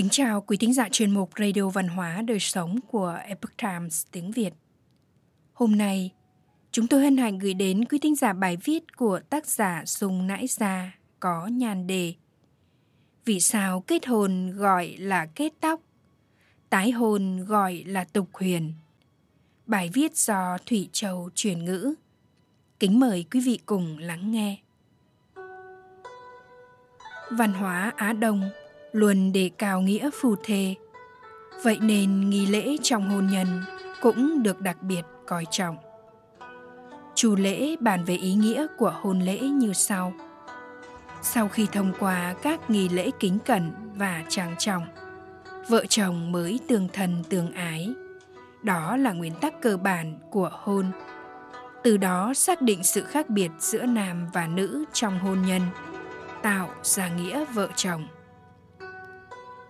Kính chào quý thính giả chuyên mục Radio Văn hóa Đời Sống của Epoch Times tiếng Việt. Hôm nay, chúng tôi hân hạnh gửi đến quý thính giả bài viết của tác giả Sùng Nãi Gia có nhan đề Vì sao kết hôn gọi là kết tóc, tái hôn gọi là tục huyền. Bài viết do Thủy Châu truyền ngữ. Kính mời quý vị cùng lắng nghe. Văn hóa Á Đông luôn đề cao nghĩa phù thề. Vậy nên nghi lễ trong hôn nhân cũng được đặc biệt coi trọng. Chủ lễ bàn về ý nghĩa của hôn lễ như sau. Sau khi thông qua các nghi lễ kính cẩn và trang trọng, vợ chồng mới tương thân tương ái. Đó là nguyên tắc cơ bản của hôn. Từ đó xác định sự khác biệt giữa nam và nữ trong hôn nhân, tạo ra nghĩa vợ chồng.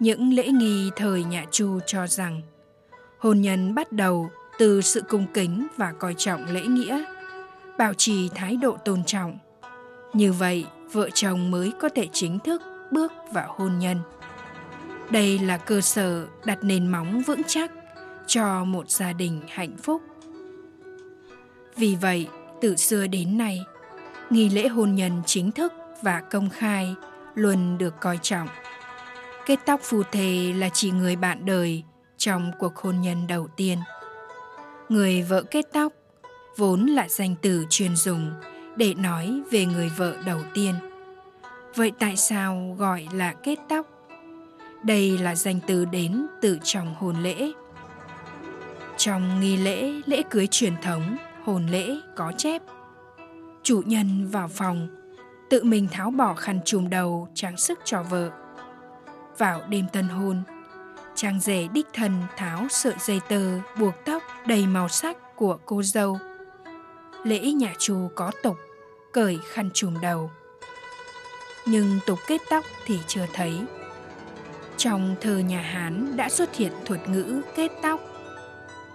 Những lễ nghi thời nhà Chu cho rằng hôn nhân bắt đầu từ sự cung kính và coi trọng lễ nghĩa, bảo trì thái độ tôn trọng. Như vậy, vợ chồng mới có thể chính thức bước vào hôn nhân. Đây là cơ sở đặt nền móng vững chắc cho một gia đình hạnh phúc. Vì vậy, từ xưa đến nay, nghi lễ hôn nhân chính thức và công khai luôn được coi trọng. Kết tóc phù thề là chỉ người bạn đời trong cuộc hôn nhân đầu tiên. Người vợ kết tóc vốn là danh từ chuyên dùng để nói về người vợ đầu tiên. Vậy tại sao gọi là kết tóc? Đây là danh từ đến từ trong hôn lễ. Trong nghi lễ, lễ cưới truyền thống, hôn lễ có chép. Chủ nhân vào phòng, tự mình tháo bỏ khăn trùm đầu trang sức cho vợ vào đêm tân hôn. Chàng rể đích thân tháo sợi dây tơ buộc tóc đầy màu sắc của cô dâu. Lễ nhà Chu có tục cởi khăn trùm đầu. Nhưng tục kết tóc thì chưa thấy. Trong thơ nhà Hán đã xuất hiện thuật ngữ kết tóc.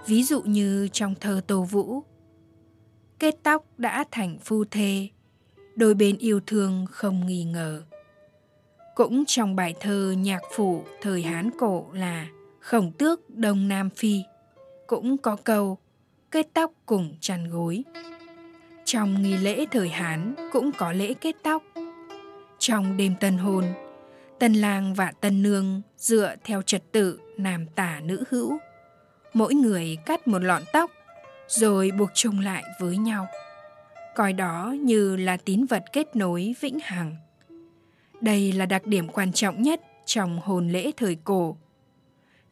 Ví dụ như trong thơ Tô Vũ. Kết tóc đã thành phu thê, đôi bên yêu thương không nghi ngờ. Cũng trong bài thơ nhạc phủ thời Hán cổ là Khổng tước Đông Nam Phi cũng có câu kết tóc cùng chăn gối. Trong nghi lễ thời Hán cũng có lễ kết tóc. Trong đêm tân hôn, tân lang và tân nương dựa theo trật tự nam tả nữ hữu. Mỗi người cắt một lọn tóc rồi buộc chung lại với nhau. Coi đó như là tín vật kết nối vĩnh hằng. Đây là đặc điểm quan trọng nhất trong hồn lễ thời cổ.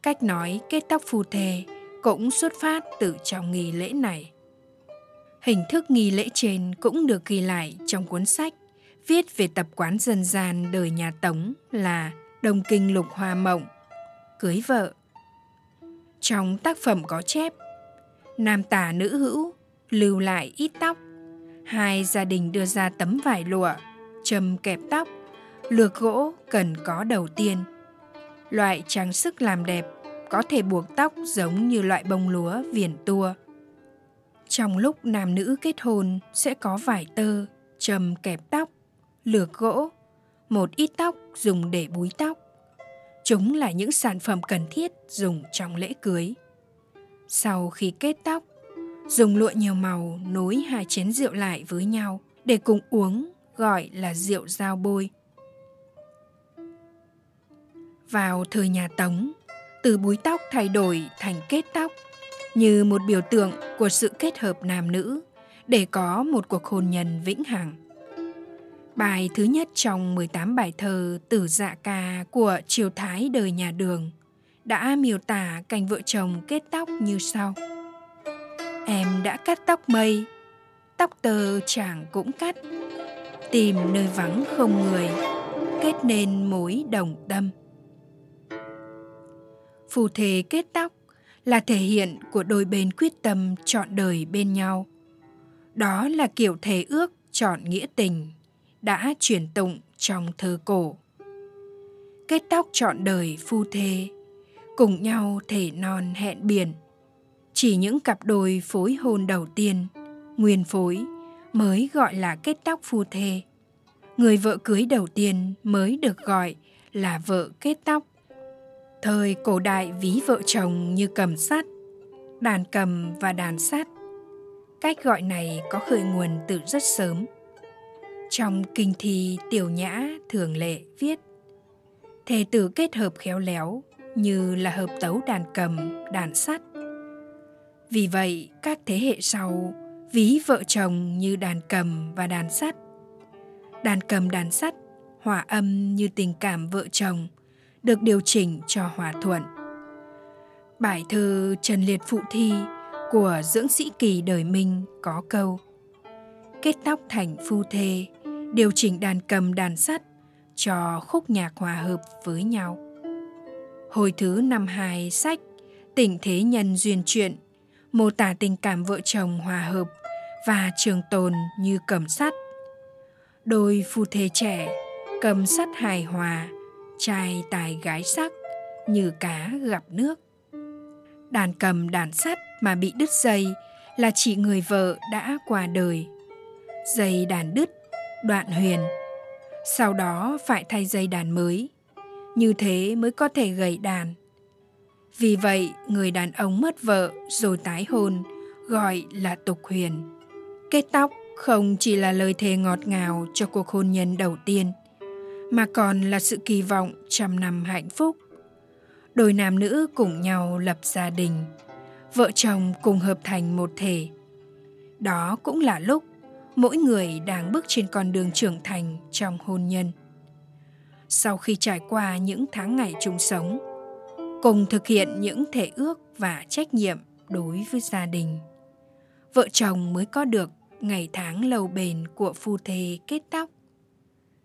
Cách nói kết tóc phù thề cũng xuất phát từ trong nghi lễ này. Hình thức nghi lễ trên cũng được ghi lại trong cuốn sách viết về tập quán dân gian đời nhà Tống là Đông Kinh Lục Hoa Mộng, cưới vợ. Trong tác phẩm có chép, nam tả nữ hữu lưu lại ít tóc, hai gia đình đưa ra tấm vải lụa, châm kẹp tóc lược gỗ cần có đầu tiên. Loại trang sức làm đẹp có thể buộc tóc giống như loại bông lúa viền tua. Trong lúc nam nữ kết hôn sẽ có vải tơ, trầm kẹp tóc, lược gỗ, một ít tóc dùng để búi tóc. Chúng là những sản phẩm cần thiết dùng trong lễ cưới. Sau khi kết tóc, dùng lụa nhiều màu nối hai chén rượu lại với nhau để cùng uống gọi là rượu giao bôi. Vào thời nhà Tống, từ búi tóc thay đổi thành kết tóc như một biểu tượng của sự kết hợp nam nữ để có một cuộc hôn nhân vĩnh hằng. Bài thứ nhất trong 18 bài thơ Tử Dạ Ca của Triều Thái đời nhà Đường đã miêu tả cảnh vợ chồng kết tóc như sau. Em đã cắt tóc mây, tóc tơ chàng cũng cắt, tìm nơi vắng không người, kết nên mối đồng tâm phù thế kết tóc là thể hiện của đôi bên quyết tâm chọn đời bên nhau. Đó là kiểu thề ước chọn nghĩa tình đã truyền tụng trong thơ cổ. Kết tóc chọn đời phu thê, cùng nhau thể non hẹn biển. Chỉ những cặp đôi phối hôn đầu tiên, nguyên phối, mới gọi là kết tóc phu thê. Người vợ cưới đầu tiên mới được gọi là vợ kết tóc Thời cổ đại ví vợ chồng như cầm sắt, đàn cầm và đàn sắt. Cách gọi này có khởi nguồn từ rất sớm. Trong kinh thi Tiểu Nhã thường lệ viết Thề tử kết hợp khéo léo như là hợp tấu đàn cầm, đàn sắt. Vì vậy, các thế hệ sau ví vợ chồng như đàn cầm và đàn sắt. Đàn cầm đàn sắt hòa âm như tình cảm vợ chồng được điều chỉnh cho hòa thuận. Bài thơ Trần Liệt Phụ Thi của dưỡng sĩ kỳ đời Minh có câu Kết tóc thành phu thê, điều chỉnh đàn cầm đàn sắt cho khúc nhạc hòa hợp với nhau. Hồi thứ năm hai sách Tỉnh thế nhân duyên chuyện mô tả tình cảm vợ chồng hòa hợp và trường tồn như cầm sắt. Đôi phu thê trẻ, cầm sắt hài hòa, trai tài gái sắc, như cá gặp nước. Đàn cầm đàn sắt mà bị đứt dây là chỉ người vợ đã qua đời. Dây đàn đứt, đoạn huyền. Sau đó phải thay dây đàn mới. Như thế mới có thể gầy đàn. Vì vậy, người đàn ông mất vợ rồi tái hôn gọi là tục huyền. Kết tóc không chỉ là lời thề ngọt ngào cho cuộc hôn nhân đầu tiên, mà còn là sự kỳ vọng trăm năm hạnh phúc. Đôi nam nữ cùng nhau lập gia đình, vợ chồng cùng hợp thành một thể. Đó cũng là lúc mỗi người đang bước trên con đường trưởng thành trong hôn nhân. Sau khi trải qua những tháng ngày chung sống, cùng thực hiện những thể ước và trách nhiệm đối với gia đình, vợ chồng mới có được ngày tháng lâu bền của phu thê kết tóc